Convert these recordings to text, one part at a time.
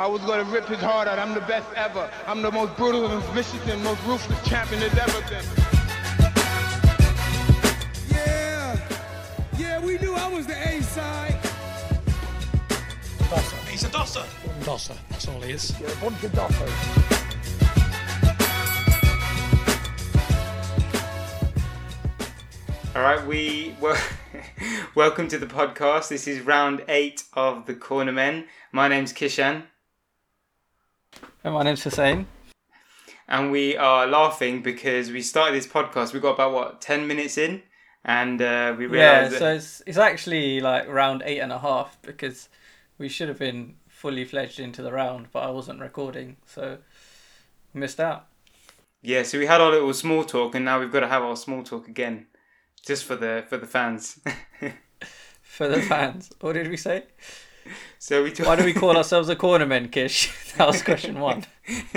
I was gonna rip his heart out. I'm the best ever. I'm the most brutal and vicious and most ruthless champion there's ever been. Yeah, yeah, we knew I was the A side. He's a dosser. Dosser, that's all he is. All right, we well, welcome to the podcast. This is round eight of the Corner Men. My name's Kishan, And my name's Hussain. and we are laughing because we started this podcast. We got about what ten minutes in, and uh, we realized. Yeah, so it's, it's actually like round eight and a half because we should have been fully fledged into the round, but I wasn't recording, so missed out. yeah. So we had our little small talk, and now we've got to have our small talk again, just for the for the fans. For the fans, what did we say? so we talk- Why do we call ourselves a cornermen, Kish? That was question one.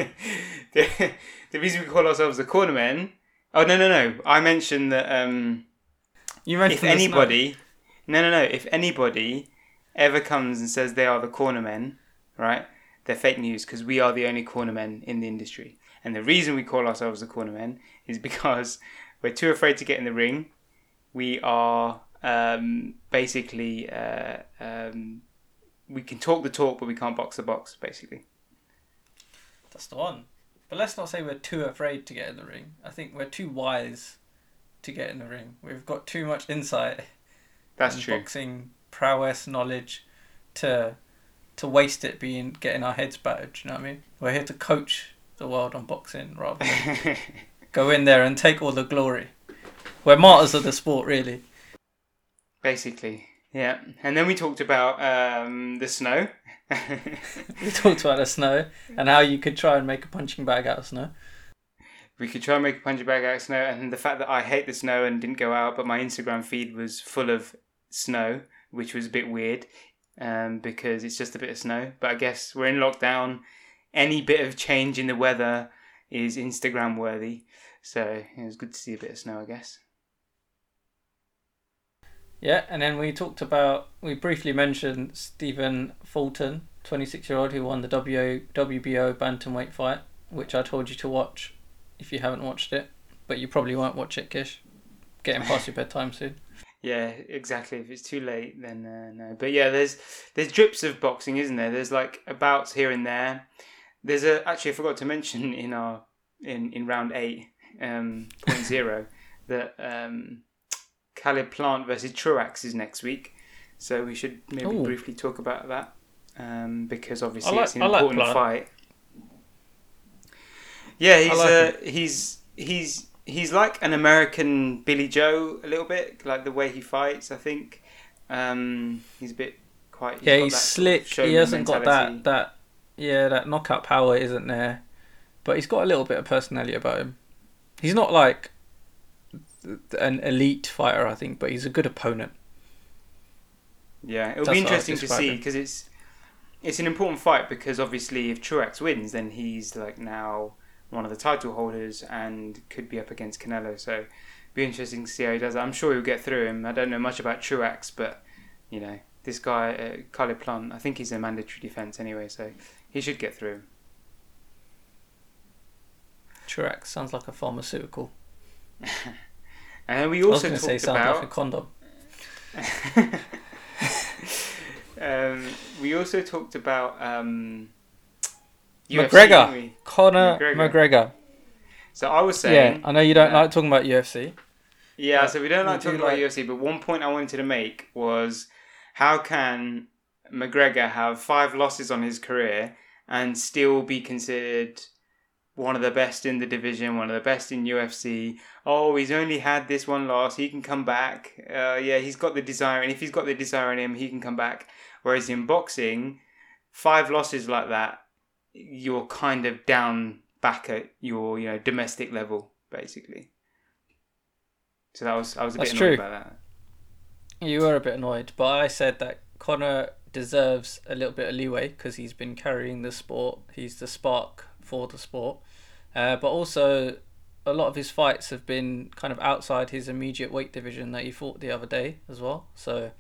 the, the reason we call ourselves the Corner Men. Oh no no no! I mentioned that. um You mentioned if anybody, no, no, no. If anybody ever comes and says they are the cornermen, right? They're fake news because we are the only cornermen in the industry. And the reason we call ourselves the cornermen is because we're too afraid to get in the ring. We are um, basically uh, um, we can talk the talk, but we can't box the box. Basically, That's the one. But let's not say we're too afraid to get in the ring. I think we're too wise to get in the ring. We've got too much insight that's true. boxing prowess knowledge to to waste it being getting our heads battered. You know what I mean? We're here to coach the world on boxing rather than go in there and take all the glory. We're martyrs of the sport, really. Basically, yeah. And then we talked about um, the snow. We talked about the snow and how you could try and make a punching bag out of snow. we could try and make a punching bag out of snow, and the fact that I hate the snow and didn't go out, but my Instagram feed was full of snow, which was a bit weird, um, because it's just a bit of snow. But I guess we're in lockdown. Any bit of change in the weather is Instagram worthy, so it was good to see a bit of snow, I guess. Yeah, and then we talked about, we briefly mentioned Stephen Fulton, 26 year old who won the w, WBO bantamweight fight, which I told you to watch if you haven't watched it. But you probably won't watch it, Kish. Getting past your bedtime soon. Yeah, exactly. If it's too late, then uh, no. But yeah, there's there's drips of boxing, isn't there? There's like bouts here and there. There's a actually I forgot to mention in our in in round eight um point zero that um Caleb Plant versus Truax is next week, so we should maybe Ooh. briefly talk about that um because obviously like- it's an I important Plant. fight. Yeah, he's like uh, he's he's he's like an American Billy Joe a little bit, like the way he fights. I think um, he's a bit quite. Yeah, he's sort of slick. He hasn't got that, that, yeah, that knockout power isn't there. But he's got a little bit of personality about him. He's not like an elite fighter, I think, but he's a good opponent. Yeah, it'll That's be what I was interesting to see because it's it's an important fight because obviously if Truax wins, then he's like now one of the title holders and could be up against Canelo. So be interesting to see how he does. I'm sure he'll get through him. I don't know much about Truax, but you know this guy, uh, Caleb Plant, I think he's a mandatory defense anyway, so he should get through. him. Truax sounds like a pharmaceutical. And then we I was also say talked about like a condom. um, we also talked about um, UFC, McGregor. Conor McGregor. McGregor. So I was saying, Yeah, I know you don't uh, like talking about UFC. yeah. So we don't we like do talking about like- UFC, but one point I wanted to make was how can McGregor have five losses on his career and still be considered one of the best in the division, one of the best in UFC. Oh, he's only had this one loss. He can come back. Uh, yeah, he's got the desire, and if he's got the desire in him, he can come back. Whereas in boxing, five losses like that, you're kind of down back at your you know domestic level, basically. So that was I was a bit That's annoyed true. about that. You were a bit annoyed, but I said that Conor deserves a little bit of leeway because he's been carrying the sport. He's the spark for the sport. Uh, but also, a lot of his fights have been kind of outside his immediate weight division that he fought the other day as well. So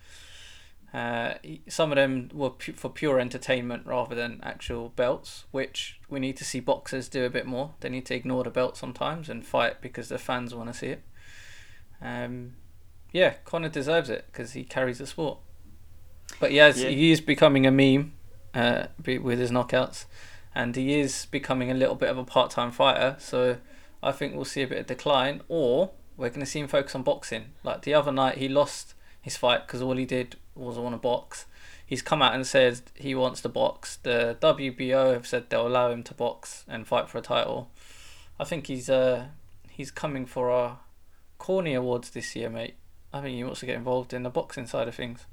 Uh, some of them were pu- for pure entertainment rather than actual belts, which we need to see boxers do a bit more. They need to ignore the belt sometimes and fight because the fans want to see it. Um, yeah, Conor deserves it because he carries the sport. But Yeah. he is becoming a meme uh, with his knockouts, and he is becoming a little bit of a part-time fighter. So I think we'll see a bit of decline, or we're going to see him focus on boxing. Like the other night, he lost his fight because all he did was want to box. He's come out and said he wants to box. The WBO have said they'll allow him to box and fight for a title. I think he's uh he's coming for our Corny Awards this year, mate. I think he wants to get involved in the boxing side of things.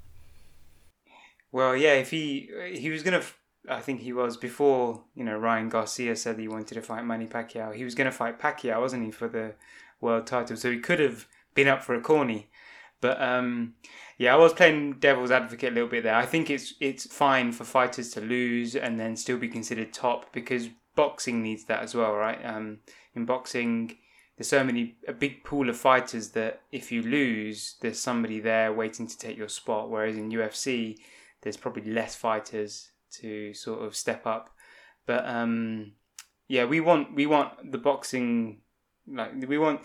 Well, yeah, if he he was gonna, I think he was before you know Ryan Garcia said he wanted to fight Manny Pacquiao. He was gonna fight Pacquiao, wasn't he, for the world title? So he could have been up for a corny. But um, yeah, I was playing devil's advocate a little bit there. I think it's it's fine for fighters to lose and then still be considered top because boxing needs that as well, right? Um, in boxing, there's so many a big pool of fighters that if you lose, there's somebody there waiting to take your spot. Whereas in UFC, there's probably less fighters to sort of step up. But um, yeah, we want we want the boxing like we want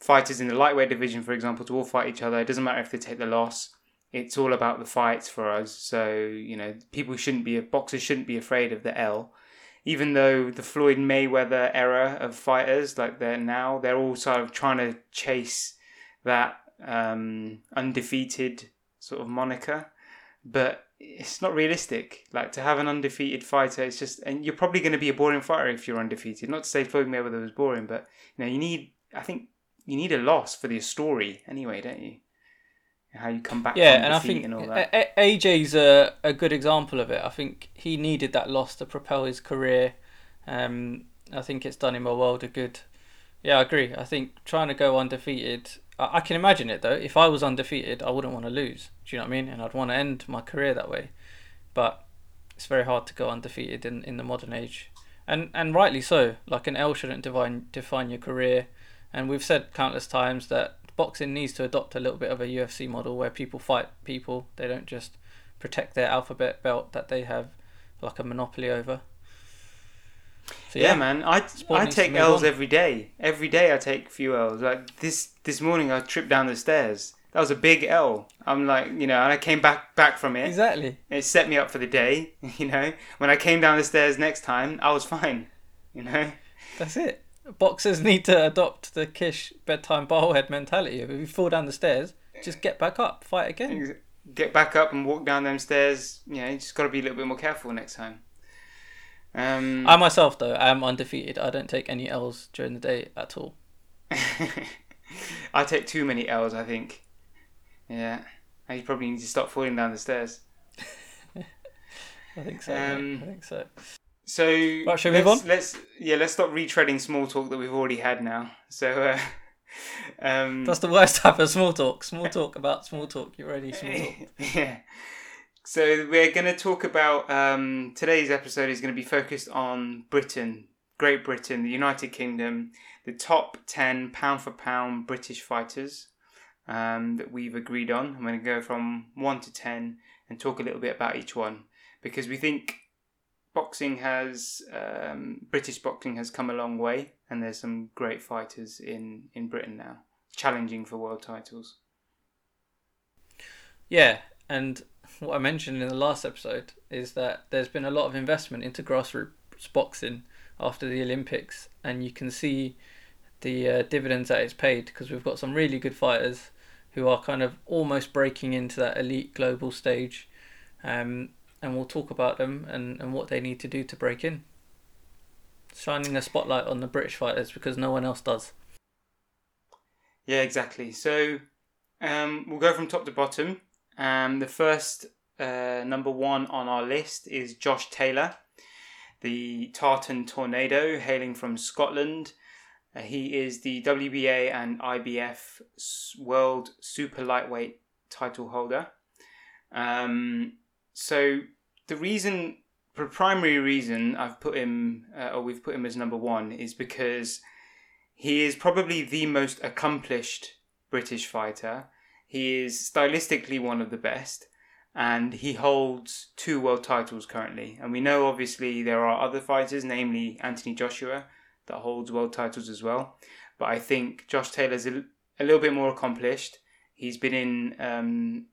fighters in the lightweight division, for example, to all fight each other. It doesn't matter if they take the loss. It's all about the fights for us. So you know, people shouldn't be boxers shouldn't be afraid of the L. Even though the Floyd Mayweather era of fighters, like they're now, they're all sort of trying to chase that um, undefeated sort of moniker, but it's not realistic. Like to have an undefeated fighter, it's just, and you're probably going to be a boring fighter if you're undefeated. Not to say Floyd Mayweather was boring, but you know, you need, I think, you need a loss for the story anyway, don't you? How you come back Yeah, from and I think and all that. A- A- AJ's a, a good example of it. I think he needed that loss to propel his career. Um, I think it's done him a world of good. Yeah, I agree. I think trying to go undefeated. I, I can imagine it though. If I was undefeated, I wouldn't want to lose. Do you know what I mean? And I'd want to end my career that way. But it's very hard to go undefeated in, in the modern age, and and rightly so. Like an L shouldn't define define your career. And we've said countless times that boxing needs to adopt a little bit of a UFC model where people fight people. They don't just protect their alphabet belt that they have like a monopoly over. So yeah, man. I I take L's on. every day. Every day I take a few L's. Like this this morning I tripped down the stairs. That was a big L. I'm like, you know, and I came back back from it. Exactly. It set me up for the day, you know. When I came down the stairs next time, I was fine, you know. That's it. Boxers need to adopt the Kish bedtime bowlhead mentality. If you fall down the stairs, just get back up, fight again. Get back up and walk down them stairs. You know, you just got to be a little bit more careful next time. Um, I myself though, I am undefeated. I don't take any L's during the day at all. I take too many L's, I think. Yeah. I probably need to stop falling down the stairs. I think so. Um, I think so. So Right, shall we move let's, on? let's yeah, let's stop retreading small talk that we've already had now. So uh, um, That's the worst type of small talk. Small talk about small talk. You're already small talk. yeah. So we're going to talk about um, today's episode is going to be focused on Britain, Great Britain, the United Kingdom, the top ten pound for pound British fighters um, that we've agreed on. I'm going to go from one to ten and talk a little bit about each one because we think boxing has um, British boxing has come a long way, and there's some great fighters in in Britain now challenging for world titles. Yeah, and what I mentioned in the last episode is that there's been a lot of investment into grassroots boxing after the Olympics, and you can see the uh, dividends that it's paid because we've got some really good fighters who are kind of almost breaking into that elite global stage. Um, and we'll talk about them and, and what they need to do to break in. Shining a spotlight on the British fighters because no one else does. Yeah, exactly. So um, we'll go from top to bottom. Um, the first uh, number one on our list is Josh Taylor, the Tartan Tornado, hailing from Scotland. Uh, he is the WBA and IBF World Super Lightweight title holder. Um, so the reason, the primary reason I've put him, uh, or we've put him as number one, is because he is probably the most accomplished British fighter. He is stylistically one of the best. and he holds two world titles currently. And we know obviously there are other fighters, namely Anthony Joshua, that holds world titles as well. But I think Josh Taylor's a, a little bit more accomplished. He's been in um,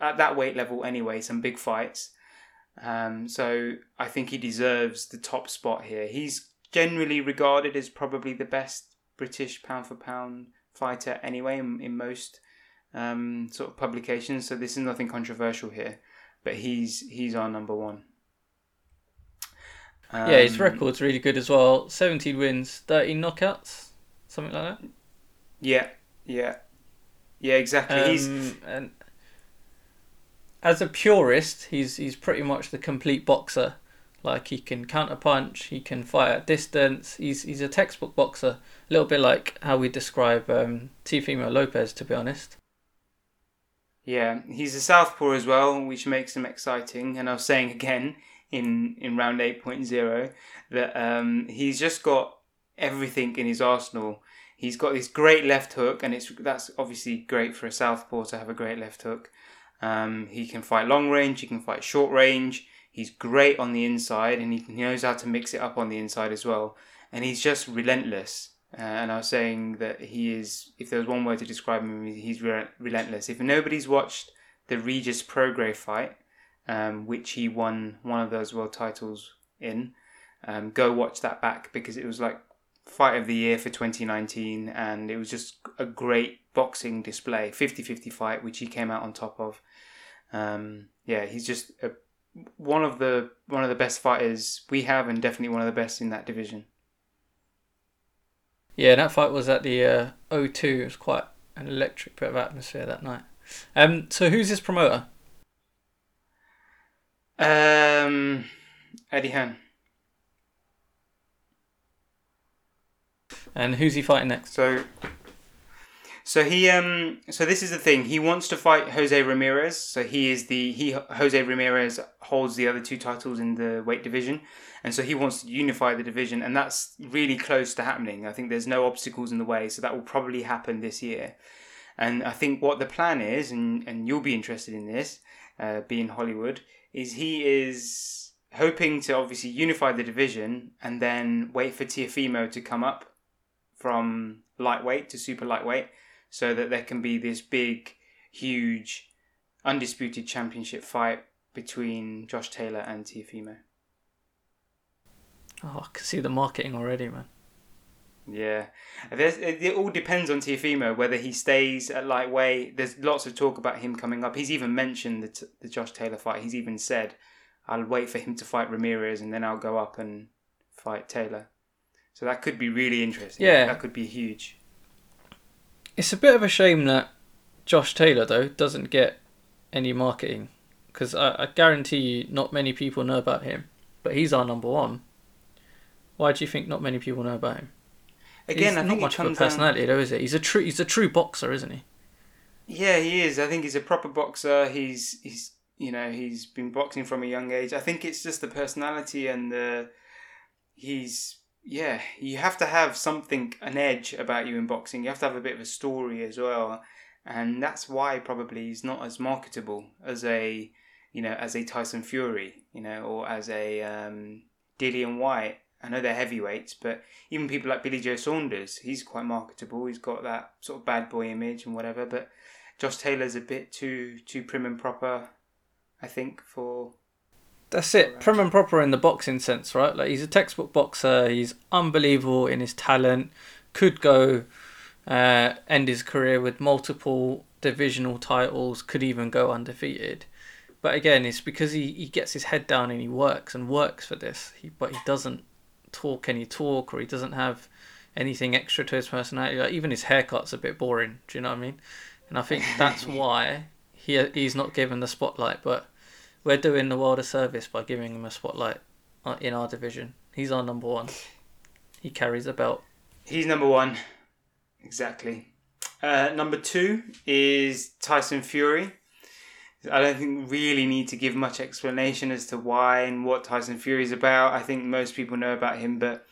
at that weight level anyway, some big fights. Um, so I think he deserves the top spot here. He's generally regarded as probably the best British pound for pound fighter anyway in, in most um, sort of publications. So this is nothing controversial here, but he's he's our number one. Um, yeah, his Um, record's really good as well. 17 wins, 13 knockouts, something like that. Yeah, yeah, yeah. Exactly. he's Um, and as a purist, he's he's pretty much the complete boxer. Like he can counter punch, he can fight at distance. He's he's a textbook boxer. A little bit like how we describe um, Teofimo Lopez, to be honest. Yeah, he's a southpaw as well, which makes him exciting. And I was saying again in in round eight point zero that um, he's just got everything in his arsenal. He's got this great left hook, and it's that's obviously great for a southpaw to have a great left hook. Um, he can fight long range, he can fight short range. He's great on the inside, and he knows how to mix it up on the inside as well. And he's just relentless. Uh, and I was saying that he is, if there was one word to describe him, he's re- relentless. If nobody's watched the Regis Prograis fight, um, which he won one of those world titles in, um, go watch that back because it was like fight of the year for 2019 and it was just a great boxing display 50-50 fight which he came out on top of um, yeah he's just a, one of the one of the best fighters we have and definitely one of the best in that division Yeah, that fight was at the uh, O2. It was quite an electric bit of atmosphere that night. Um, so who's his promoter? um, Eddie Hearn And who's he fighting next? So, so he um, so this is the thing. He wants to fight Jose Ramirez. So he is the he Jose Ramirez holds the other two titles in the weight division, and so he wants to unify the division, and that's really close to happening. I think there's no obstacles in the way, so that will probably happen this year. And I think what the plan is, and and you'll be interested in this, uh, being Hollywood, is he is hoping to obviously unify the division and then wait for Teofimo to come up from lightweight to super lightweight so that there can be this big, huge, undisputed championship fight between Josh Taylor and Teofimo. Oh, I can see the marketing already, man. Yeah, There's, it all depends on Teofimo whether he stays at lightweight. There's lots of talk about him coming up. He's even mentioned the, t- the Josh Taylor fight. He's even said, "I'll wait for him to fight Ramirez and then I'll go up and fight Taylor." So that could be really interesting. Yeah. that could be huge. It's a bit of a shame that Josh Taylor though doesn't get any marketing because I, I guarantee you not many people know about him, but he's our number one. Why do you think not many people know about him? Again, he's I not think much of a comes down- personality though, is it? He's a true he's a true boxer, isn't he? Yeah, he is. I think he's a proper boxer. He's he's you know he's been boxing from a young age. I think it's just the personality and the he's yeah. You have to have something an edge about you in boxing. You have to have a bit of a story as well, and that's why probably he's not as marketable as a you know as a Tyson Fury, you know, or as a um, Dillian Whyte. I know they're heavyweights, but even people like Billy Joe Saunders, he's quite marketable. He's got that sort of bad boy image and whatever, but Josh Taylor's a bit too too prim and proper, I think, for That's it, prim and proper in the boxing sense, right? Like he's a textbook boxer. He's unbelievable in his talent. Could go uh, end his career with multiple divisional titles. Could even go undefeated. But again, it's because he, he gets his head down and he works and works for this. He, but he doesn't talk any talk or he doesn't have anything extra to his personality. Like even his haircut's a bit boring. Do you know what I mean? And I think that's why he he's not given the spotlight. But we're doing the world a service by giving him a spotlight uh, in our division. He's our number one. He carries the belt. he's number one. Exactly. Uh, number two is Tyson Fury. I don't think really need to give much explanation as to why and what Tyson Fury is about. I think most people know about him, but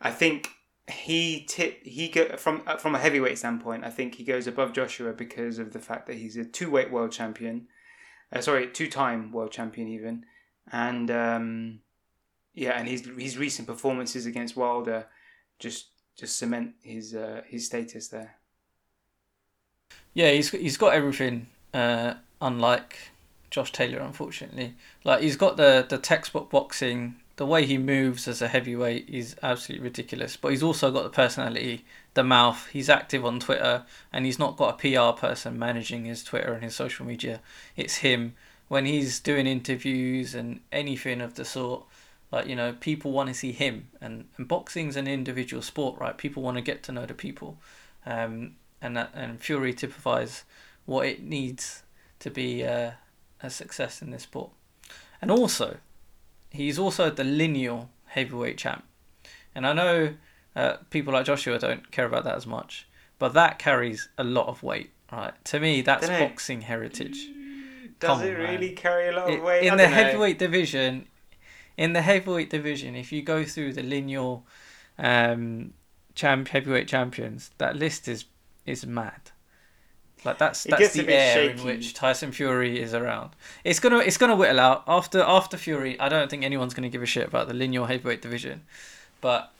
I think he tip he go from uh, from a heavyweight standpoint. I think he goes above Joshua because of the fact that he's a two weight world champion. Uh, sorry, two-time world champion even, and um, yeah, and his his recent performances against Wilder just just cement his uh, his status there. Yeah, he's he's got everything. Uh, unlike Josh Taylor, unfortunately, like he's got the the textbook boxing. The way he moves as a heavyweight is absolutely ridiculous. But he's also got the personality, the mouth. He's active on Twitter, and he's not got a PR person managing his Twitter and his social media. It's him when he's doing interviews and anything of the sort. Like you know, people want to see him, and and boxing's an individual sport, right? People want to get to know the people, um, and that and Fury typifies what it needs to be uh, a success in this sport. And also, he's also the lineal heavyweight champ. And I know uh, people like Joshua don't care about that as much, but that carries a lot of weight, right? To me, that's boxing heritage. Does Come it on, man. really carry a lot of weight? in I the don't know. heavyweight division, in the heavyweight division, if you go through the lineal um, champ heavyweight champions, that list is is mad. Like that's that's the air shaky. in which Tyson Fury is around. It's gonna it's gonna whittle out after after Fury. I don't think anyone's gonna give a shit about the lineal heavyweight division, but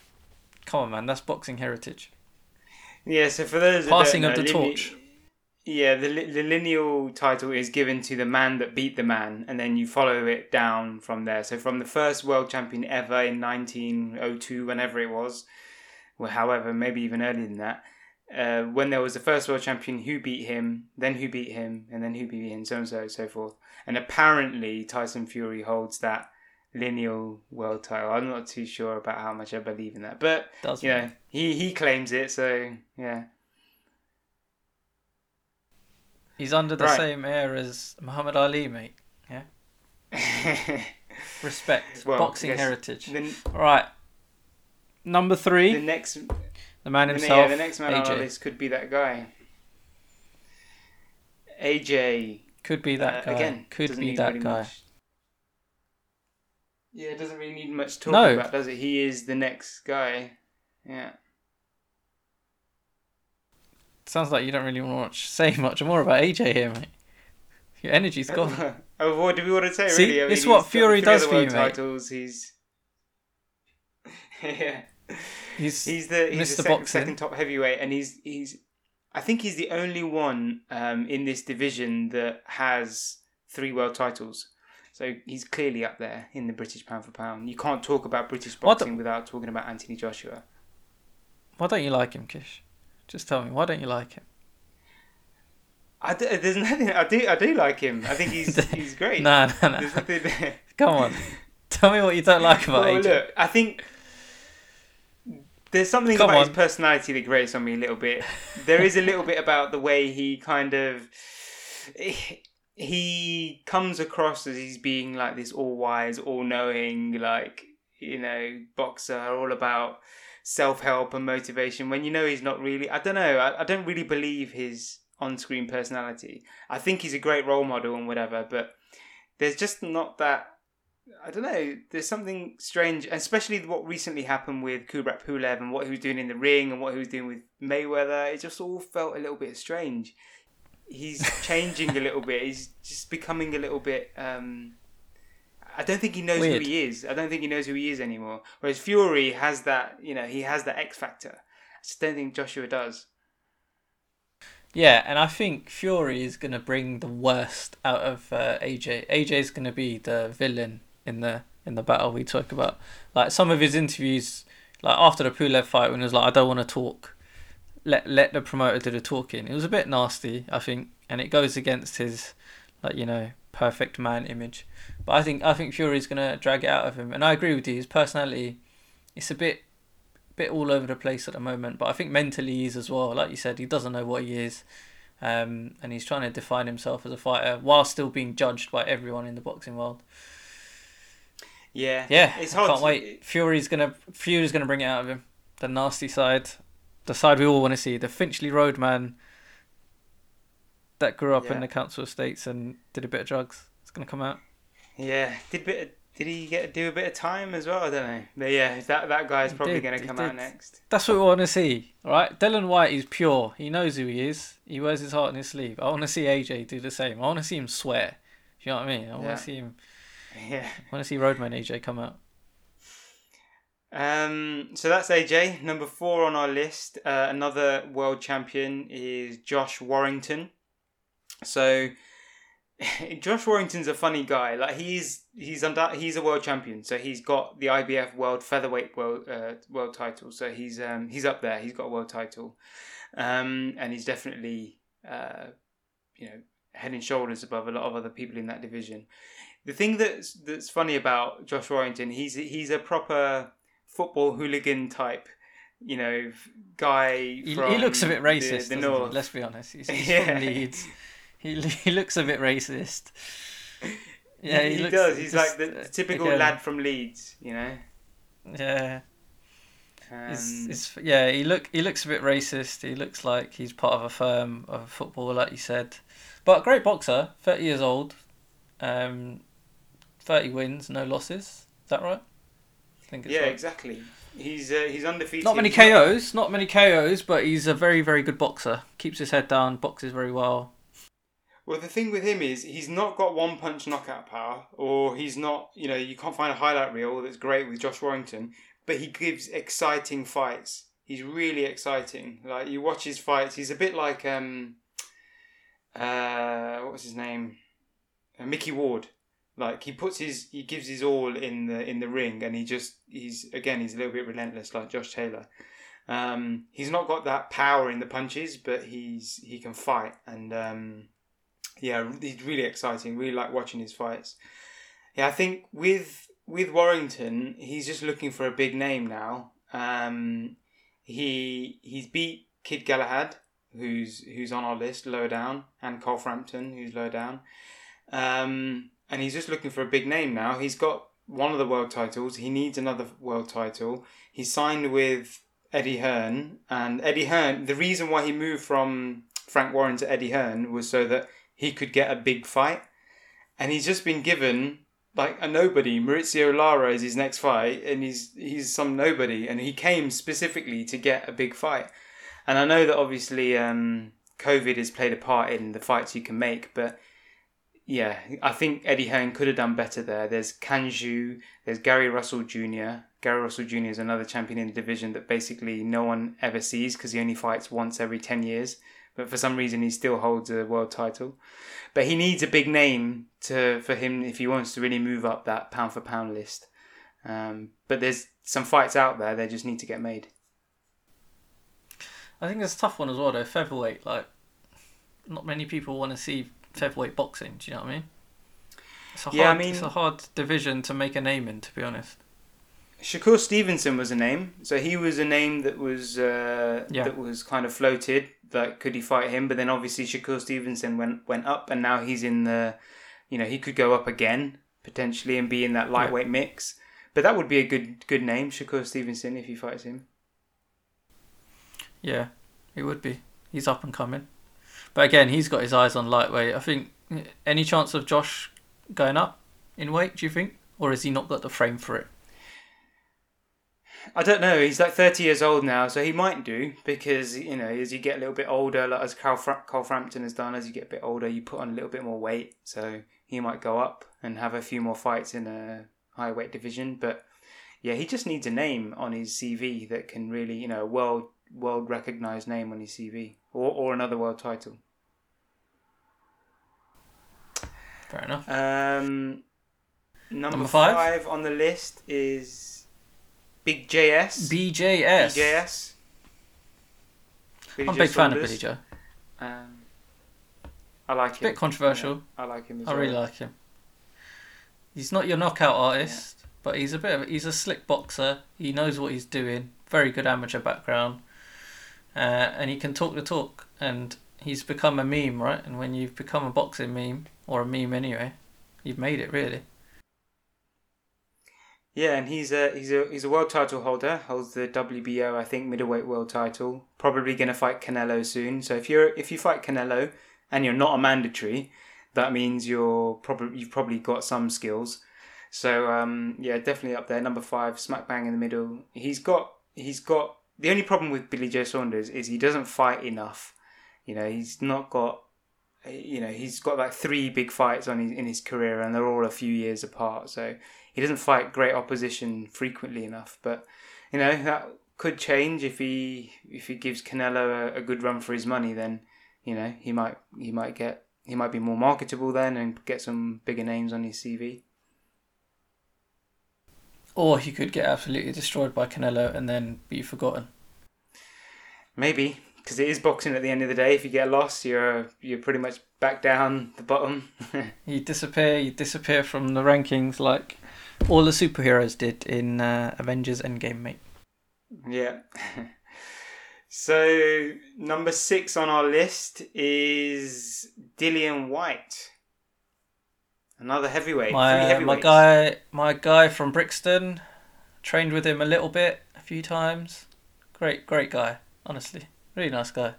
come on, man, that's boxing heritage. Yeah, so for those Passing of know, the torch. Yeah, the the lineal title is given to the man that beat the man, and then you follow it down from there. So from the first world champion ever in 1902, whenever it was, well, however, maybe even earlier than that, uh, when there was the first world champion, who beat him, then who beat him, and then who beat him, so and so, and so forth. And apparently, Tyson Fury holds that lineal world title. I'm not too sure about how much I believe in that, but Does you know, he he claims it, so yeah. he's under the Right. same air as Muhammad Ali, mate. Yeah. Respect, Well, boxing heritage. the, Right. Number three, the the, man the, himself, yeah, the next man on our AJ. list could be that guy. AJ Could be that uh, guy. again. Could be that really guy. much- Yeah, it doesn't really need much talking No. about, does it? He is the next guy. Yeah. Sounds like you don't really want to watch, say much more about AJ here, mate. Your energy's gone. oh, what do we want to say? See, really? I this is what Fury does for you, mate. Titles. He's yeah. He's, He's the he's the sec- Boxing. second top heavyweight, and he's he's. I think he's the only one um, in this division that has three world titles. So he's clearly up there in the British pound for pound. You can't talk about British boxing without talking about Anthony Joshua. why don't you like him, Kish? Just tell me, why don't you like him? I do, there's nothing. I do. I do like him. I think he's he's great. Nah, nah, nah. There's nothing there. Come on. Tell me what you don't like about Well, AJ. look, I think there's something Come about on. his personality that grates on me a little bit. There is a little bit about the way he kind of he comes across as he's being like this all wise, all knowing, like you know, boxer, all about self help and motivation. When you know he's not really. I don't know. I, I don't really believe his on screen personality. I think he's a great role model and whatever, but there's just not that I don't know. There's something strange, especially what recently happened with Kubrat Pulev and what he was doing in the ring and what he was doing with Mayweather. It just all felt a little bit strange. He's changing a little bit. He's just becoming a little bit. Um, I don't think he knows Weird. who he is. I don't think he knows who he is anymore. Whereas Fury has that. You know, he has that X factor. I just don't think Joshua does. Yeah, and I think Fury is going to bring the worst out of uh, AJ. AJ is going to be the villain in the in the battle we talk about. Like some of his interviews, like after the Pulev fight, when he was like, "I don't want to talk," let let the promoter do the talking. It was a bit nasty, I think, and it goes against his, like you know, perfect man image. But I think I think Fury's to drag it out of him, and I agree with you. His personality, it's a bit bit all over the place at the moment, but I think mentally he is as well. Like you said, he doesn't know what he is, um, and he's trying to define himself as a fighter while still being judged by everyone in the boxing world. Yeah, Yeah, It's I hard. can't to- wait. Fury's gonna Fury's gonna bring it out of him. The nasty side, the side we all want to see. The Finchley Road man that grew up Yeah. in the council estates and did a bit of drugs. It's gonna come out. Yeah, did bit. Of, did he get do a bit of time as well? I don't know. But yeah, that that guy's He probably going to come out next. That's what we want to see, all right? Dillian Whyte is pure. He knows who he is. He wears his heart on his sleeve. I want to see AJ do the same. I want to see him swear. You know what I mean? I want Yeah. to see him. Yeah. I want to see Roadman AJ come out. Um, so that's AJ. Number four on our list, uh, another world champion is Josh Warrington. So Josh Warrington's a funny guy. Like he's he's undu- he's a world champion. So he's got the IBF World Featherweight World uh, World title. So he's um he's up there. He's got a world title, um, and he's definitely uh, you know head and shoulders above a lot of other people in that division. The thing that's that's funny about Josh Warrington, he's he's a proper football hooligan type, you know, guy. He, from he looks a bit racist. The, doesn't he? Let's be honest. He's, he's Yeah. from Leeds. He, he looks a bit racist. Yeah, he, he, looks does. He's just, like the uh, typical again, lad from Leeds, you know. Yeah, it's, it's yeah. He look he looks a bit racist. He looks like he's part of a firm of football, like you said. But great boxer, thirty years old, um, thirty wins, no losses. Is that right? I think it's yeah, right. exactly. He's uh, he's undefeated. Not many KOs, not many KOs, but he's a very, very good boxer. Keeps his head down, boxes very well. Well, the thing with him is he's not got one punch knockout power, or he's not. You know, you can't find a highlight reel that's great with Josh Warrington, but he gives exciting fights. He's really exciting. Like you watch his fights, he's a bit like um, uh, what was his name, uh, Mickey Ward. Like he puts his, he gives his all in the in the ring, and he just he's again he's a little bit relentless like Josh Taylor. Um, he's not got that power in the punches, but he's he can fight, and um, yeah, he's really exciting. Really like watching his fights. Yeah, I think with with Warrington, he's just looking for a big name now. Um, he he's beat Kid Galahad, who's who's on our list lower down, and Carl Frampton, who's lower down. Um, and he's just looking for a big name now. He's got one of the world titles. He needs another world title. He signed with Eddie Hearn, and Eddie Hearn. The reason why he moved from Frank Warren to Eddie Hearn was so that he could get a big fight. And he's just been given like a nobody. Mauricio Lara is his next fight, and he's he's some nobody, and he came specifically to get a big fight. And I know that obviously um, COVID has played a part in the fights you can make, but yeah, I think Eddie Hearn could have done better there. There's Kanju, there's Gary Russell Jr. Gary Russell Jr. is another champion in the division that basically no one ever sees because he only fights once every 10 years. But for some reason, he still holds a world title. But he needs a big name to for him if he wants to really move up that pound for pound list. Um, but there's some fights out there; they just need to get made. I think it's a tough one as well, though. Featherweight, like, not many people want to see featherweight boxing. Do you know what I mean? It's a hard, Yeah, I mean- it's a hard division to make a name in, to be honest. Shakur Stevenson was a name, so he was a name that was uh, Yeah. that was kind of floated. That could he fight him? But then obviously Shakur Stevenson went went up, and now he's in the, you know, he could go up again potentially and be in that lightweight mix. But that would be a good good name, Shakur Stevenson, if he fights him. Yeah, it would be. He's up and coming. But again, he's got his eyes on lightweight. I think any chance of Josh going up in weight, do you think? Or has he not got the frame for it? I don't know. He's like thirty years old now, so he might do because you know as you get a little bit older, like as Carl Fra- Carl Frampton has done, as you get a bit older, you put on a little bit more weight, so he might go up and have a few more fights in a high weight division. But yeah, he just needs a name on his CV that can really, you know, world world recognized name on his CV or or another world title. Fair enough. Um, number, Number five? five on the list is Big JS. BJS. BJS. Billy I'm a big fan of. Billy Joe. Um, I like him. Bit controversial. Yeah, I like him as I well. really like him. He's not your knockout artist, but he's a bit of he's a slick boxer. He knows what he's doing. Very good amateur background, uh, and he can talk the talk. And he's become a meme, right? And when you've become a boxing meme or a meme anyway, you've made it really. Yeah, and he's a he's a he's a world title holder. Holds the WBO, I think, middleweight world title. Probably gonna fight Canelo soon. So if you're if you fight Canelo and you're not a mandatory, that means you're probably you've probably got some skills. So um, yeah, definitely up there. Number five, smack bang in the middle. He's got he's got the only problem with Billy Joe Saunders is he doesn't fight enough. You know, he's not got you know he's got like three big fights on his, in his career, and they're all a few years apart. So he doesn't fight great opposition frequently enough. But you know that could change if he if he gives Canelo a, a good run for his money. Then you know he might he might get he might be more marketable then and get some bigger names on his CV. Or he could get absolutely destroyed by Canelo and then be forgotten. Maybe because it is boxing at the end of the day. If you get lost, you're you're pretty much back down the bottom. you disappear. You disappear from the rankings like all the superheroes did in uh, Avengers Endgame, mate. Yeah. so number six on our list is Dillian Whyte. Another heavyweight. My my guy, my guy from Brixton, trained with him a little bit, a few times. Great, great guy. Honestly, really nice guy.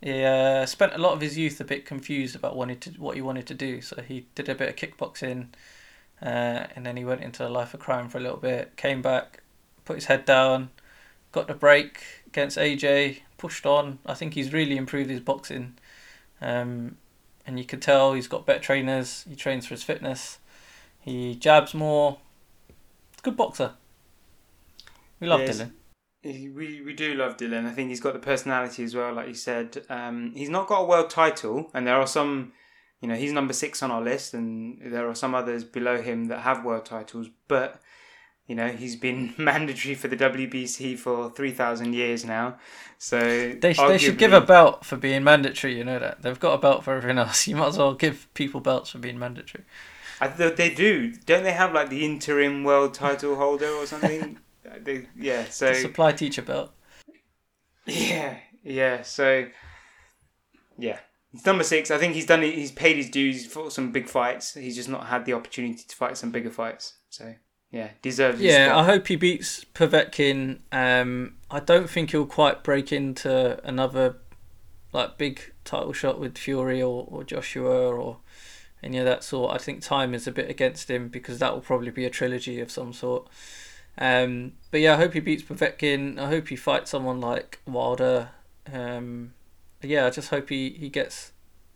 He uh, spent a lot of his youth a bit confused about wanted to what he wanted to do, so he did a bit of kickboxing, uh, and then he went into a life of crime for a little bit. Came back, put his head down, got the break against AJ, pushed on. I think he's really improved his boxing, um, and you can tell he's got better trainers. He trains for his fitness. He jabs more. Good boxer. We love yes. Dillian. We, we do love Dillian. I think he's got the personality as well, like you said. Um, he's not got a world title, and there are some, you know, he's number six on our list, and there are some others below him that have world titles. But, you know, he's been mandatory for the WBC for 3,000 years now. So they, arguably, they should give a belt for being mandatory, you know that. They've got a belt for everything else. You might as well give people belts for being mandatory. I th- they do. Don't they have like the interim world title holder or something? they, yeah, so the supply teacher belt. Yeah, yeah. So yeah, he's number six. I think he's done. He's paid his dues. He's fought some big fights. He's just not had the opportunity to fight some bigger fights. So yeah, deserves. Yeah, I hope he beats Povetkin. Um, I don't think he'll quite break into another like big title shot with Fury or, or Joshua or any of that sort. I think time is a bit against him because that will probably be a trilogy of some sort. Um, but yeah, I hope he beats Povetkin. I hope he fights someone like Wilder. Um, yeah, I just hope he, he gets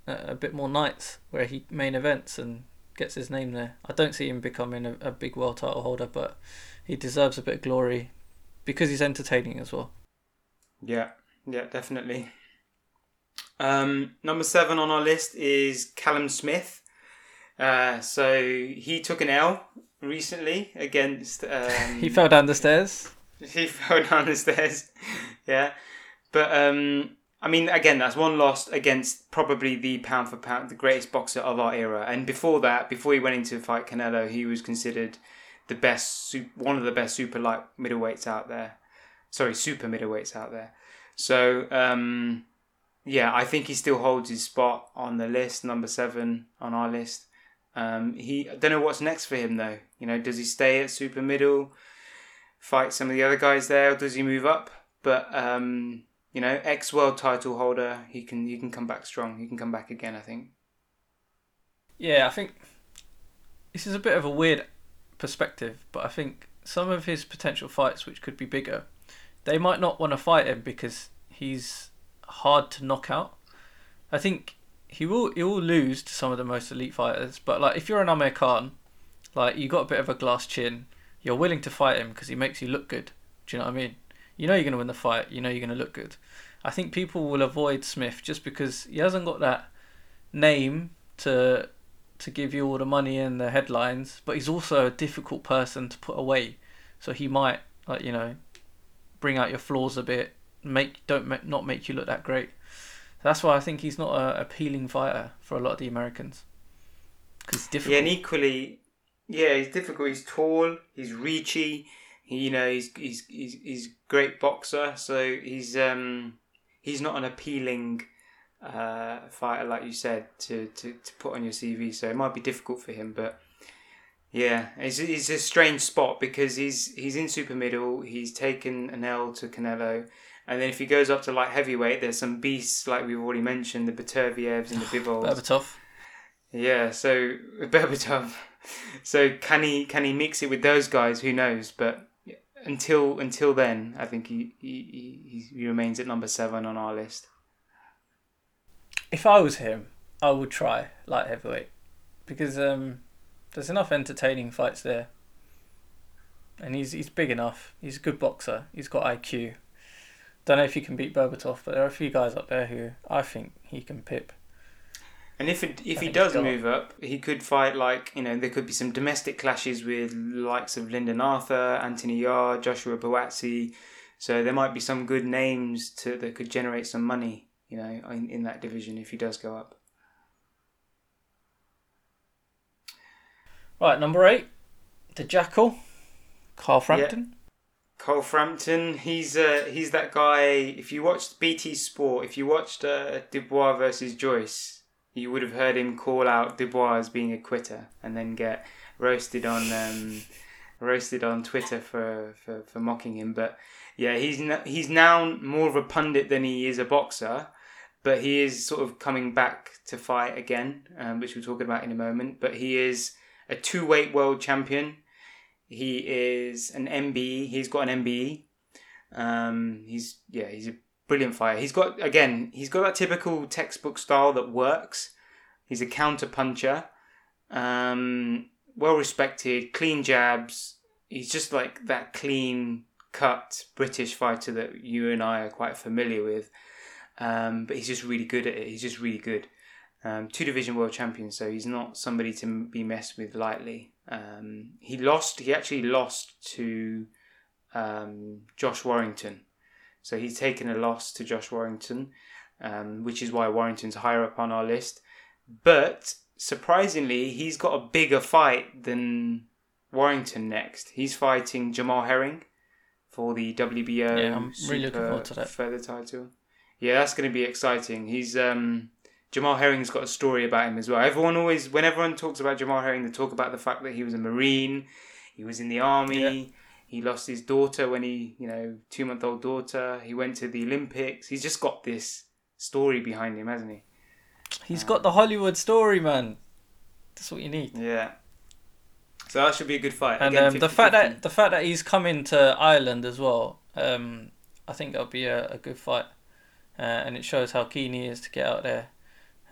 a, a, bit more nights where he main events and gets his name there. I don't see him becoming a, a big world title holder, but he deserves a bit of glory because he's entertaining as well. Yeah, yeah, definitely. Um, number seven on our list is Callum Smith. Uh, so he took an L recently against. Um, he fell down the stairs. He fell down the stairs. yeah, but um, I mean, again, that's one loss against probably the pound for pound, the greatest boxer of our era. And before that, before he went into fight Canelo, he was considered the best, one of the best super light middleweights out there. Sorry, super middleweights out there. So, um, yeah, I think he still holds his spot on the list, number seven on our list. Um, he I don't know what's next for him though. You know, does he stay at super middle, fight some of the other guys there, or does he move up? But um, you know, ex world title holder, he can he can come back strong. He can come back again. I think. Yeah, I think this is a bit of a weird perspective, but I think some of his potential fights, which could be bigger, they might not want to fight him because he's hard to knock out. I think he will he will lose to some of the most elite fighters. But like if you're an Amir Khan, like you got a bit of a glass chin, you're willing to fight him because he makes you look good. Do you know what I mean? You know you're gonna win the fight. You know you're gonna look good. I think people will avoid Smith just because he hasn't got that name to to give you all the money and the headlines, but he's also a difficult person to put away. So he might like you know bring out your flaws a bit, make don't not make you look that great. That's why I think he's not an appealing fighter for a lot of the Americans. Because difficult. Yeah, and equally, yeah, he's difficult. He's tall. He's reachy. You know, he's he's he's he's great boxer. So he's um he's not an appealing uh, fighter like you said to, to, to put on your CV. So it might be difficult for him, but. Yeah, it's, it's a strange spot because he's he's in super middle. He's taken an L to Canelo and then if he goes up to light heavyweight, there's some beasts like we've already mentioned, the Beterbievs and the Bivols. Berbatov. Yeah, so Berbatov. So can he can he mix it with those guys? Who knows? But until until then, I think he he, he, he remains at number seven on our list. if I was him, I would try light heavyweight because um, there's enough entertaining fights there, and he's he's big enough. He's a good boxer. He's got IQ. Don't know if he can beat Berbatov, but there are a few guys up there who I think he can pip. And if it, if I he does move up, he could fight like you know there could be some domestic clashes with likes of Lyndon Arthur, Anthony Yarde, Joshua Buatsi. So there might be some good names to that could generate some money, you know, in, in that division if he does go up. Right, number eight, the Jackal, Carl Frampton. Carl Frampton, he's uh, he's that guy. If you watched BT Sport, if you watched uh, Dubois versus Joyce, you would have heard him call out Dubois as being a quitter, and then get roasted on um, roasted on Twitter for, for, for mocking him. But yeah, he's he's now more of a pundit than he is a boxer. But he is sort of coming back to fight again, um, which we'll talk about in a moment. But he is a two weight world champion. He is an MBE. He's got an MBE. Um, he's yeah, he's a brilliant fighter. He's got again, he's got that typical textbook style that works. He's a counter puncher, um, well respected, clean jabs. He's just like that clean cut British fighter that you and I are quite familiar with. Um, but he's just really good at it. He's just really good. Um, two division world champion, so he's not somebody to be messed with lightly. Um, he lost. He actually lost to um, Josh Warrington, so he's taken a loss to Josh Warrington, um, which is why Warrington's higher up on our list. But surprisingly, he's got a bigger fight than Warrington next. He's fighting Jamal Herring for the WBO Yeah, I'm really looking forward to that. feather title. Yeah, that's going to be exciting. He's um, Jamal Herring's got a story about him as well. Everyone always, when everyone talks about Jamal Herring, they talk about the fact that he was a Marine, he was in the army, Yeah. He lost his daughter when he, you know, two month old daughter. He went to the Olympics. He's just got this story behind him, hasn't he? He's got the Hollywood story, man. That's what you need. Yeah. So that should be a good fight. And Again, um, the 50-50. fact that the fact that he's coming to Ireland as well, um, I think that'll be a, a good fight, uh, and it shows how keen he is to get out there.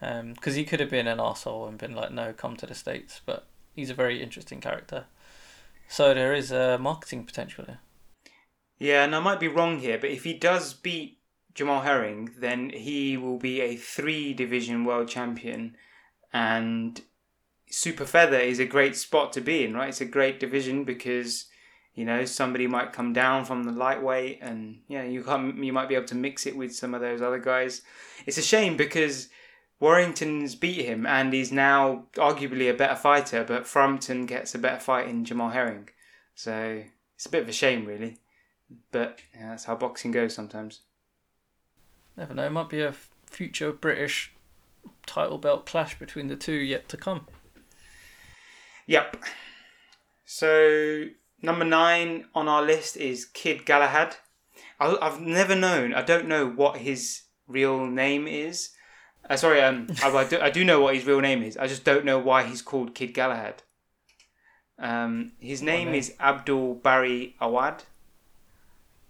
Because he could have been an asshole and been like, "No, come to the states," but he's a very interesting character. So there is a marketing potential there. Yeah, and I might be wrong here, but if he does beat Jamal Herring, then he will be a three division world champion. And Super Feather is a great spot to be in, right? It's a great division because, you know, somebody might come down from the lightweight and, yeah, you, come, you might be able to mix it with some of those other guys. It's a shame because Warrington's beat him and he's now arguably a better fighter, but Frampton gets a better fight in Jamal Herring. So it's a bit of a shame, really. But yeah, that's how boxing goes sometimes. Never know. It might be a future British title belt clash between the two yet to come. Yep. So number nine on our list is Kid Galahad. I've never known. I don't know what his real name is. Uh, sorry, um, I, I, do, I do know what his real name is. I just don't know why he's called Kid Galahad. Um, his name name? is Abdul Barry Awad.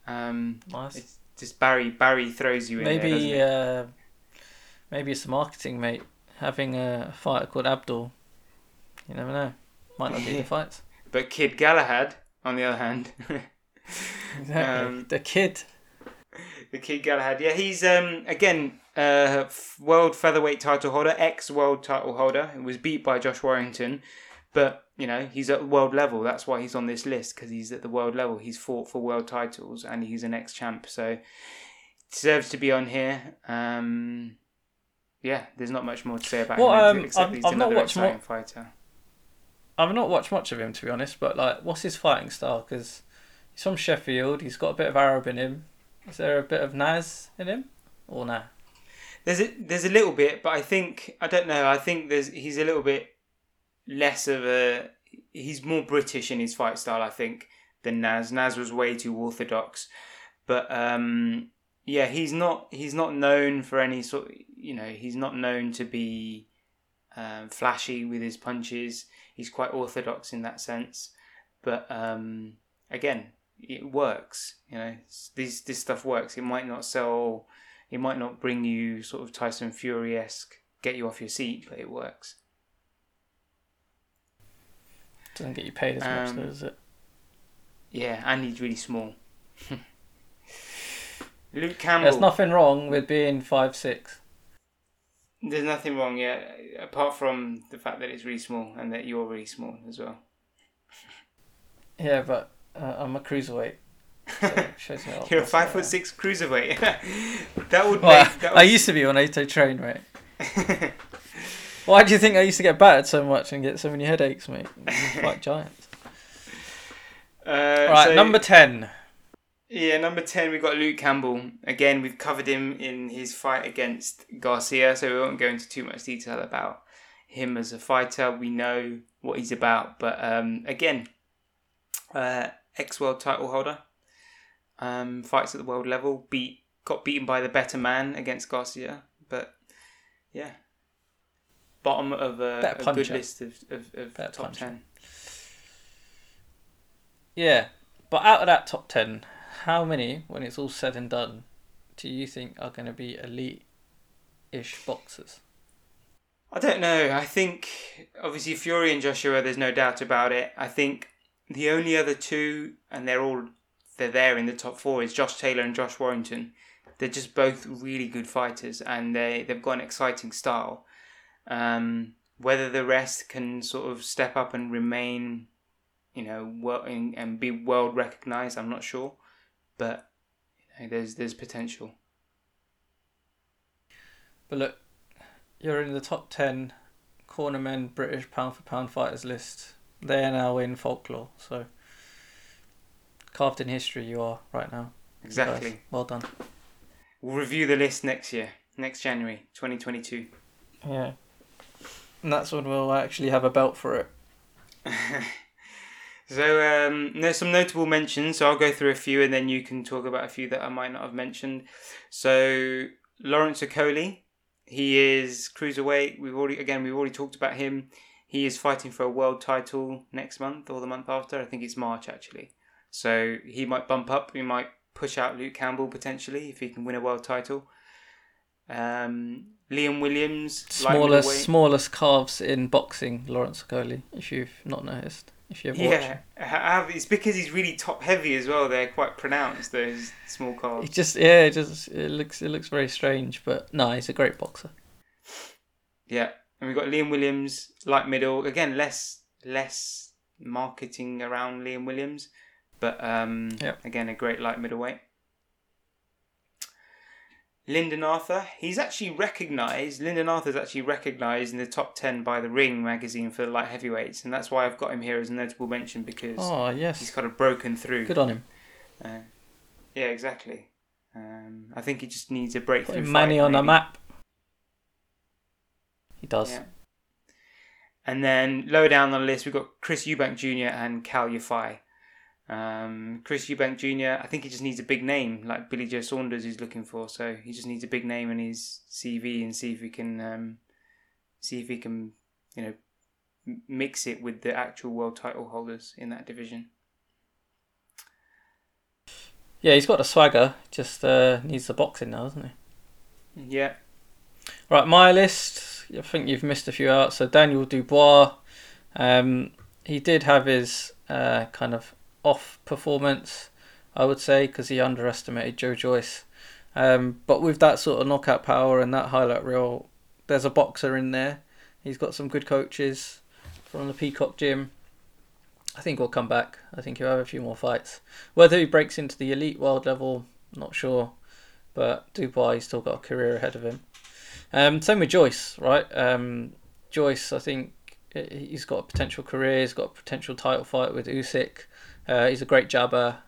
Um, Nice. it's just Barry. Barry throws you in there. Maybe it? uh, maybe it's marketing, mate. Having a fighter called Abdul. You never know. Might not be the fights. But Kid Galahad, on the other hand, Exactly. Um, the kid. the Kid Galahad, yeah, he's um again uh world featherweight title holder, ex world title holder. He was beat by Josh Warrington, but you know he's at world level. That's why he's on this list because he's at the world level. He's fought for world titles and he's an ex champ, so deserves to be on here. Um, yeah, there's not much more to say about Well, him um, except I've- he's I've not another watched more- exciting fighter. I've not watched much of him to be honest, but like, what's his fighting style? Because he's from Sheffield. He's got a bit of Arab in him. Is there a bit of Naz in him, or nah? There's a, there's a little bit, but I think I don't know. I think there's he's a little bit less of a he's more British in his fight style. I think than Naz. Naz was way too orthodox, but um, yeah, he's not he's not known for any sort. You know, he's not known to be um, flashy with his punches. He's quite orthodox in that sense, but um, again, it works. You know, this this stuff works. It might not sell It might not bring you sort of Tyson Fury esque, get you off your seat, but it works. Doesn't get you paid as much, Um, though, does it? Yeah, and he's really small. Luke Campbell. There's nothing wrong with being five six. There's nothing wrong, yeah, apart from the fact that it's really small and that you're really small as well. Yeah, but uh, I'm a cruiserweight. Shows me You're a five foot six cruiserweight. that would Well, make. That I would, used to be when I used to train, mate. Why do you think I used to get battered so much and get so many headaches, mate? Quite giants. uh, Right, so- number ten. Yeah, number 10, we've got Luke Campbell. Again, we've covered him in his fight against Garcia, so we won't go into too much detail about him as a fighter. We know what he's about, but um, again, uh, ex world title holder, um, fights at the world level, beat got beaten by the better man against Garcia, but yeah, bottom of a, a good list of, of, of top puncher. 10. Yeah, but out of that top ten, how many, when it's all said and done, do you think are going to be elite-ish boxers? I don't know. I think obviously Fury and Joshua. There's no doubt about it. I think the only other two, and they're all they're there in the top four, is Josh Taylor and Josh Warrington. They're just both really good fighters, and they they've got an exciting style. Um, whether the rest can sort of step up and remain, you know, well and, and be world recognized, I'm not sure, but you know, there's there's potential. But look, you're in the top 10 cornermen British pound for pound fighters list. They are now in folklore, so carved in history you are right now. you guys. Exactly. Well done. We'll review the list next year, next January, 2022. Yeah. And that's when we'll actually have a belt for it. So um, there's some notable mentions. So I'll go through a few, and then you can talk about a few that I might not have mentioned. So Lawrence Okoli, he is cruiserweight. We've already again we've already talked about him. He is fighting for a world title next month or the month after. I think it's March actually. So he might bump up. He might push out Luke Campbell potentially if he can win a world title. Um, Liam Williams, Smallest smallest calves in boxing, Lawrence Okoli, if you've not noticed. If you've watched Yeah, have. It's because he's really top heavy as well. They're quite pronounced. Those small calves. It just yeah, it just it looks it looks very strange, but no, he's a great boxer. Yeah, and we've got Liam Williams, light middle. Again, less less marketing around Liam Williams, but um, Yep. again a great light middleweight. Lyndon Arthur, he's actually recognised. Lyndon Arthur's actually recognised in the top ten by the Ring magazine for the light heavyweights, and that's why I've got him here as a notable mention because Oh yes. he's kind of broken through. good on him. Uh, yeah, exactly. Um, I think he just needs a breakthrough. Money fight, on the map. He does. Yeah. And then lower down on the list, we've got Chris Eubank Jr. and Cal Yafai. Um, Chris Eubank Jr. I think he just needs a big name, like Billy Joe Saunders is looking for. So he just needs a big name in his CV and see if he can, um, see if he can, you know, mix it with the actual world title holders in that division. Yeah, he's got the swagger. Just uh, needs the boxing now, doesn't he? Yeah, Right, my list. I think you've missed a few out. So Daniel Dubois, um, he did have his uh, kind of off performance, I would say, because he underestimated Joe Joyce. Um, but with that sort of knockout power and that highlight reel, there's a boxer in there. He's got some good coaches from the Peacock Gym. I think he'll come back. I think he'll have a few more fights. Whether he breaks into the elite world level, not sure. But he's still got a career ahead of him. Um, same with Joyce, right? Um, Joyce, I think he's got a potential career. He's got a potential title fight with Usyk. Uh, he's a great jabber,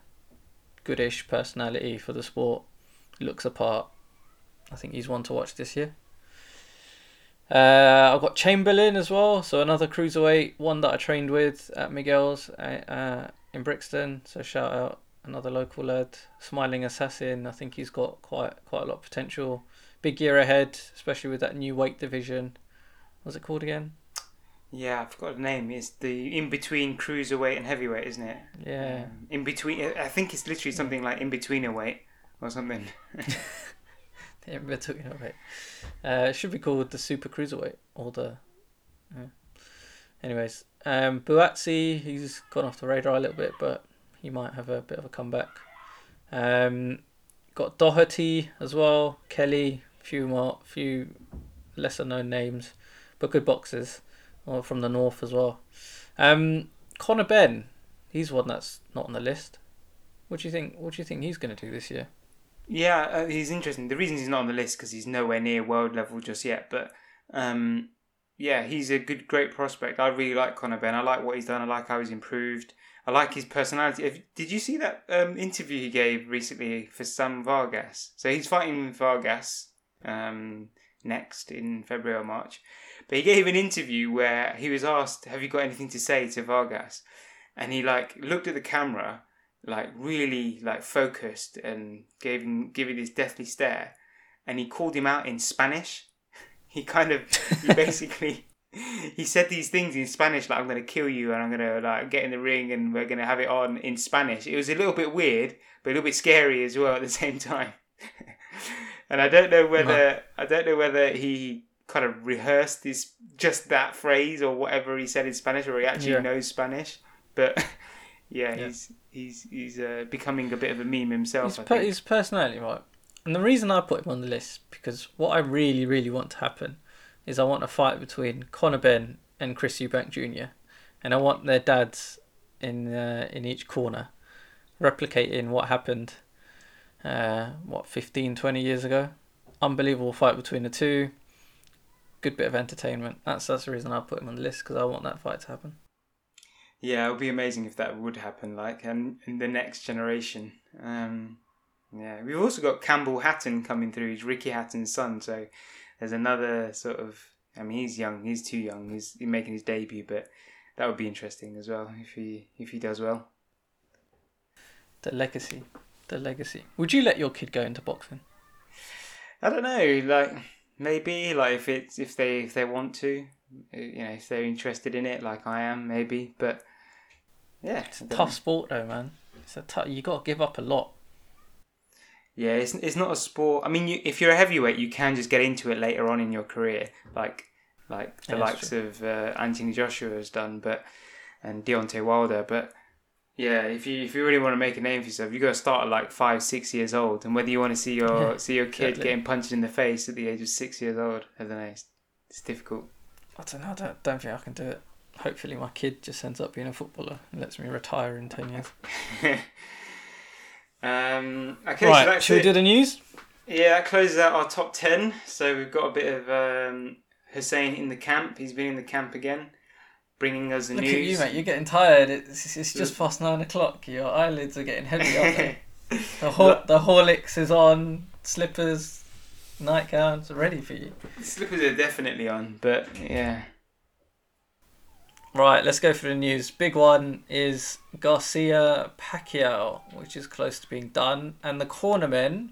goodish personality for the sport. Looks apart. I think he's one to watch this year. Uh, I've got Chamberlain as well, so another cruiserweight, one that I trained with at Miguel's uh, uh, in Brixton. So shout out another local lad, smiling assassin. I think he's got quite quite a lot of potential. Big year ahead, especially with that new weight division. What's it called again? Yeah. I forgot the name. It's the in between cruiserweight and heavyweight, isn't it? Yeah, Um, in between, I think it's literally something like in between a weight or something. We're talking about weight. Uh, it should be called the Super Cruiserweight or the. Yeah. Anyways, um, Buatsi, he's gone off the radar a little bit, but he might have a bit of a comeback. Um, got Doherty as well, Kelly, few more, few lesser known names, but good boxers, or from the north as well. Um, Conor Benn, he's one that's not on the list. What do you think? What do you think he's going to do this year? Yeah, uh, he's interesting. The reason he's not on the list because he's nowhere near world level just yet. But um, yeah, he's a good, great prospect. I really like Conor Benn. I like what he's done. I like how he's improved. I like his personality. If, did you see that um, interview he gave recently for Sam Vargas? So he's fighting Vargas um, next in February or March. But he gave an interview where he was asked, "Have you got anything to say to Vargas?" And he like looked at the camera, like really like focused, and gave him give it this deathly stare, and he called him out in Spanish. He kind of he basically he said these things in Spanish, like "I'm going to kill you" and "I'm going to like get in the ring and we're going to have it on" in Spanish. It was a little bit weird, but a little bit scary as well at the same time. and I don't know whether I don't know whether he kind of rehearsed this just that phrase or whatever he said in Spanish, or he actually Yeah. knows Spanish. But yeah, Yeah. he's he's he's uh, becoming a bit of a meme himself. His, per- his personality, right? And the reason I put him on the list because what I really, really want to happen is I want a fight between Conor Benn and Chris Eubank Jr. and I want their dads in uh, in each corner, replicating what happened, uh, what 15, 20 years ago. Unbelievable fight between the two. Good bit of entertainment. That's that's the reason I put him on the list because I want that fight to happen. Yeah, it would be amazing if that would happen, like, and in the next generation. Um, yeah, we've also got Campbell Hatton coming through. He's Ricky Hatton's son, so there's another sort of. I mean, he's young. He's too young. He's making his debut, but that would be interesting as well if he if he does well. The legacy, the legacy. Would you let your kid go into boxing? I don't know, like maybe like if it's if they if they want to, uh, you know, if they're interested in it, like I am, maybe. But yeah, It's a tough know. sport though, man. It's a tough. You got to give up a lot. Yeah, it's it's not a sport. I mean, you, if you're a heavyweight, you can just get into it later on in your career, like like the Yeah, likes of uh, Anthony Joshua has done, but and Deontay Wilder. But yeah, if you if you really want to make a name for yourself, you got to start at like five, six years old. And whether you want to see your Yeah, see your kid exactly. getting punched in the face at the age of six years old, I don't know. It's, it's difficult. I don't know. I don't, don't think I can do it. Hopefully, my kid just ends up being a footballer and lets me retire in ten years. um, okay, so right, that's should we do the news? Yeah, that closes out our top 10. So we've got a bit of um, Hussain in the camp. He's been in the camp again, bringing us the Look news. at you, mate. You're getting tired. It's, it's just past nine o'clock. Your eyelids are getting heavy, aren't they? The Hor- the Horlicks is on. Slippers, nightgowns are ready for you. Slippers are definitely on, but yeah. Right, let's go for the news. Big one is Garcia Pacquiao, which is close to being done, and the cornermen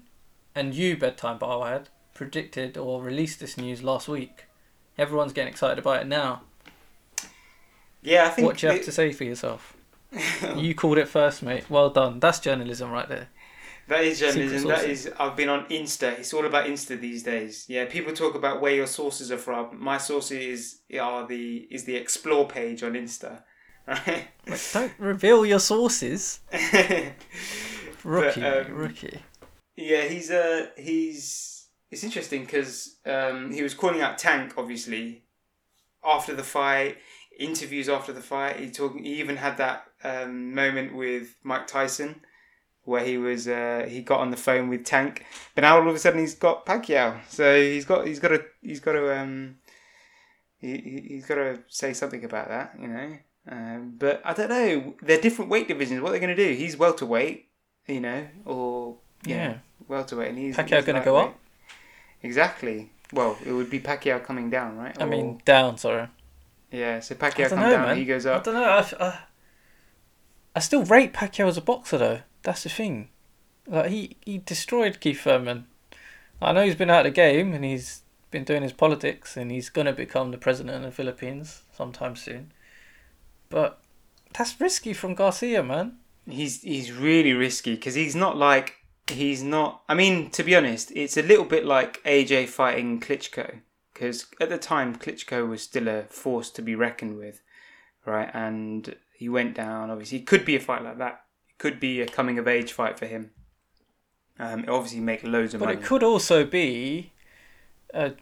and you, bedtime Barwad, predicted or released this news last week. Everyone's getting excited about it now. Yeah, I think What do you have the- to say for yourself? you called it first, mate. Well done. That's journalism right there. that is journalism. That is. I've been on Insta. It's all about Insta these days. Yeah, people talk about where your sources are from. My sources are the is the explore page on Insta. Right. Don't reveal your sources. Rookie, But, um, rookie. Yeah, he's uh he's it's interesting because um, he was calling out Tank obviously after the fight, interviews after the fight. He talking he even had that um, moment with Mike Tyson where he was uh, he got on the phone with Tank, but now all of a sudden he's got Pacquiao. So he's got he's got to he's got to um he he- he's got to say something about that, you know. Um, but I don't know. They're different weight divisions. What they're they going to do? He's welterweight, you know, or yeah, welterweight, and he's Pacquiao he's gonna go up? Exactly. Well, it would be Pacquiao coming down, right? I Or- mean, down, sorry. Yeah. So Pacquiao comes know, down, man. he goes up. I don't know. I, I, I still rate Pacquiao as a boxer, though. That's the thing. Like he, he destroyed Keith Thurman. I know he's been out of the game and he's been doing his politics and he's gonna become the president of the Philippines sometime soon. But that's risky from Garcia, man. He's he's really risky because he's not like he's not. I mean, to be honest, it's a little bit like AJ fighting Klitschko because at the time Klitschko was still a force to be reckoned with, right? And he went down. Obviously, it could be a fight like that. It could be a coming of age fight for him. Um, it obviously make loads of But money. But it could also be a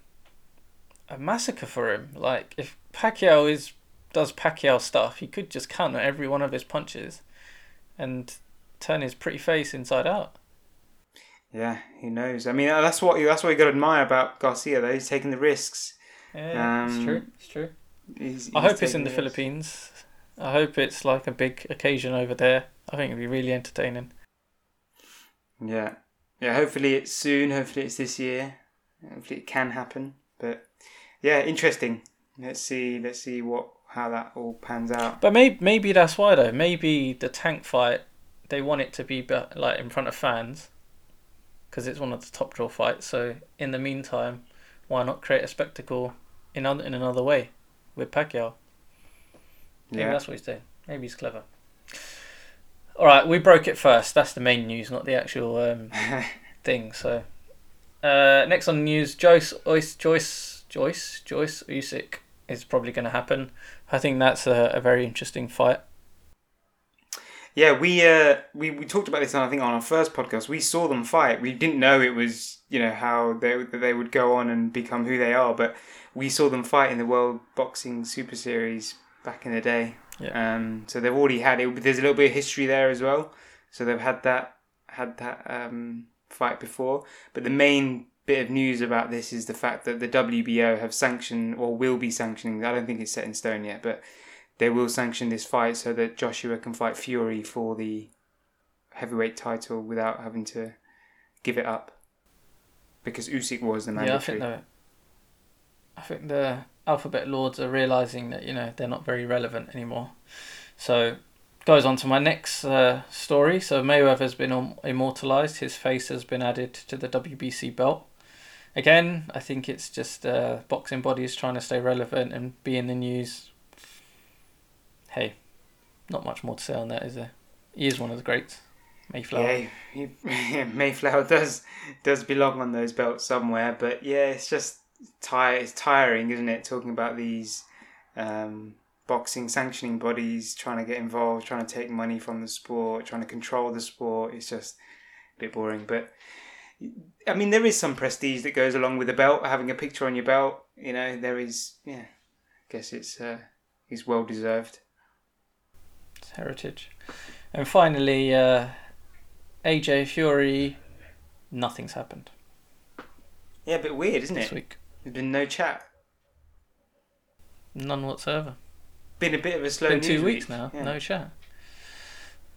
a massacre for him. Like if Pacquiao is does Pacquiao stuff, he could just counter every one of his punches and turn his pretty face inside out. Yeah, who knows? I mean, that's what that's what you got to admire about Garcia. Though he's taking the risks. Yeah, it's Um, true. It's true. He's, I hope it's in the risks. Philippines. I hope it's like a big occasion over there. I think it'd be really entertaining. Yeah, yeah. Hopefully it's soon. Hopefully it's this year. Hopefully it can happen. But yeah, interesting. Let's see. Let's see what how that all pans out. But maybe maybe that's why though. Maybe the tank fight they want it to be be- like in front of fans because it's one of the top draw fights. So in the meantime, why not create a spectacle in other, in another way with Pacquiao? Maybe Yeah. that's what he's doing. Maybe he's clever. All right, we broke it first. That's the main news, not the actual um, thing. So uh, next on the news, Joyce, Joyce, Joyce, Joyce, Joyce Usyk is probably going to happen. I think that's a, a very interesting fight. Yeah, we uh we, we talked about this on I think on our first podcast. We saw them fight. We didn't know it was you know how they they would go on and become who they are, but we saw them fight in the World Boxing Super Series back in the day. Yeah. Um, so they've already had it. There's a little bit of history there as well. So they've had that had that um, fight before. But the main bit of news about this is the fact that the WBO have sanctioned or will be sanctioning. I don't think it's set in stone yet, but they will sanction this fight so that Joshua can fight Fury for the heavyweight title without having to give it up. Because Usyk was the Yeah, I think the I think the alphabet lords are realizing that you know they're not very relevant anymore. So goes on to my next uh, story. So Mayweather's been immortalized. His face has been added to the WBC belt. Again, I think it's just uh, boxing bodies trying to stay relevant and be in the news. Hey, not much more to say on that, is there? He is one of the greats, Mayflower. Yeah, he, Mayflower does does belong on those belts somewhere, but yeah, it's just tire it's tiring, isn't it? Talking about these um, boxing sanctioning bodies trying to get involved, trying to take money from the sport, trying to control the sport. It's just a bit boring, but I mean, there is some prestige that goes along with a belt. Having a picture on your belt, you know, there is. Yeah, I guess it's uh, it's well deserved. Heritage. And finally, uh, AJ Fury, nothing's happened Yeah, a bit weird, isn't it? this it? week. There's been no chat. None whatsoever. Been a bit of a slow. Been two weeks week. now, Yeah. no chat.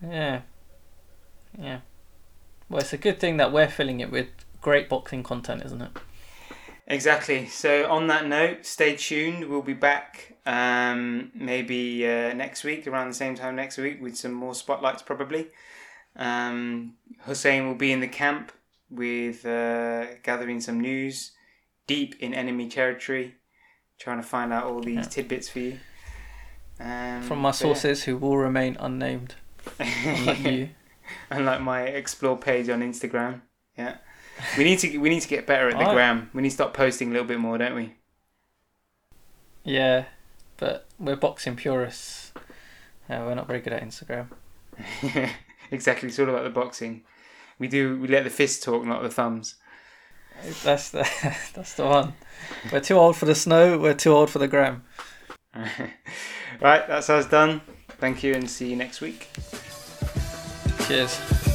Yeah. Yeah. Well, it's a good thing that we're filling it with great boxing content, isn't it? Exactly. So on that note, stay tuned. We'll be back um, maybe uh, next week around the same time next week with some more spotlights probably. Um, Hussain will be in the camp with uh, gathering some news deep in enemy territory, trying to find out all these Yeah. tidbits for you. Um, From my but yeah. sources who will remain unnamed, unlike you. Unlike my explore page on Instagram. Yeah. We need to we need to get better at the I- gram. We need to start posting a little bit more, don't we? Yeah, but we're boxing purists. Yeah, we're not very good at Instagram. exactly. It's all about the boxing. We do. We let the fists talk, not the thumbs. That's the that's the one. We're too old for the snow. We're too old for the gram. right. That's us done. Thank you, and see you next week. Cheers.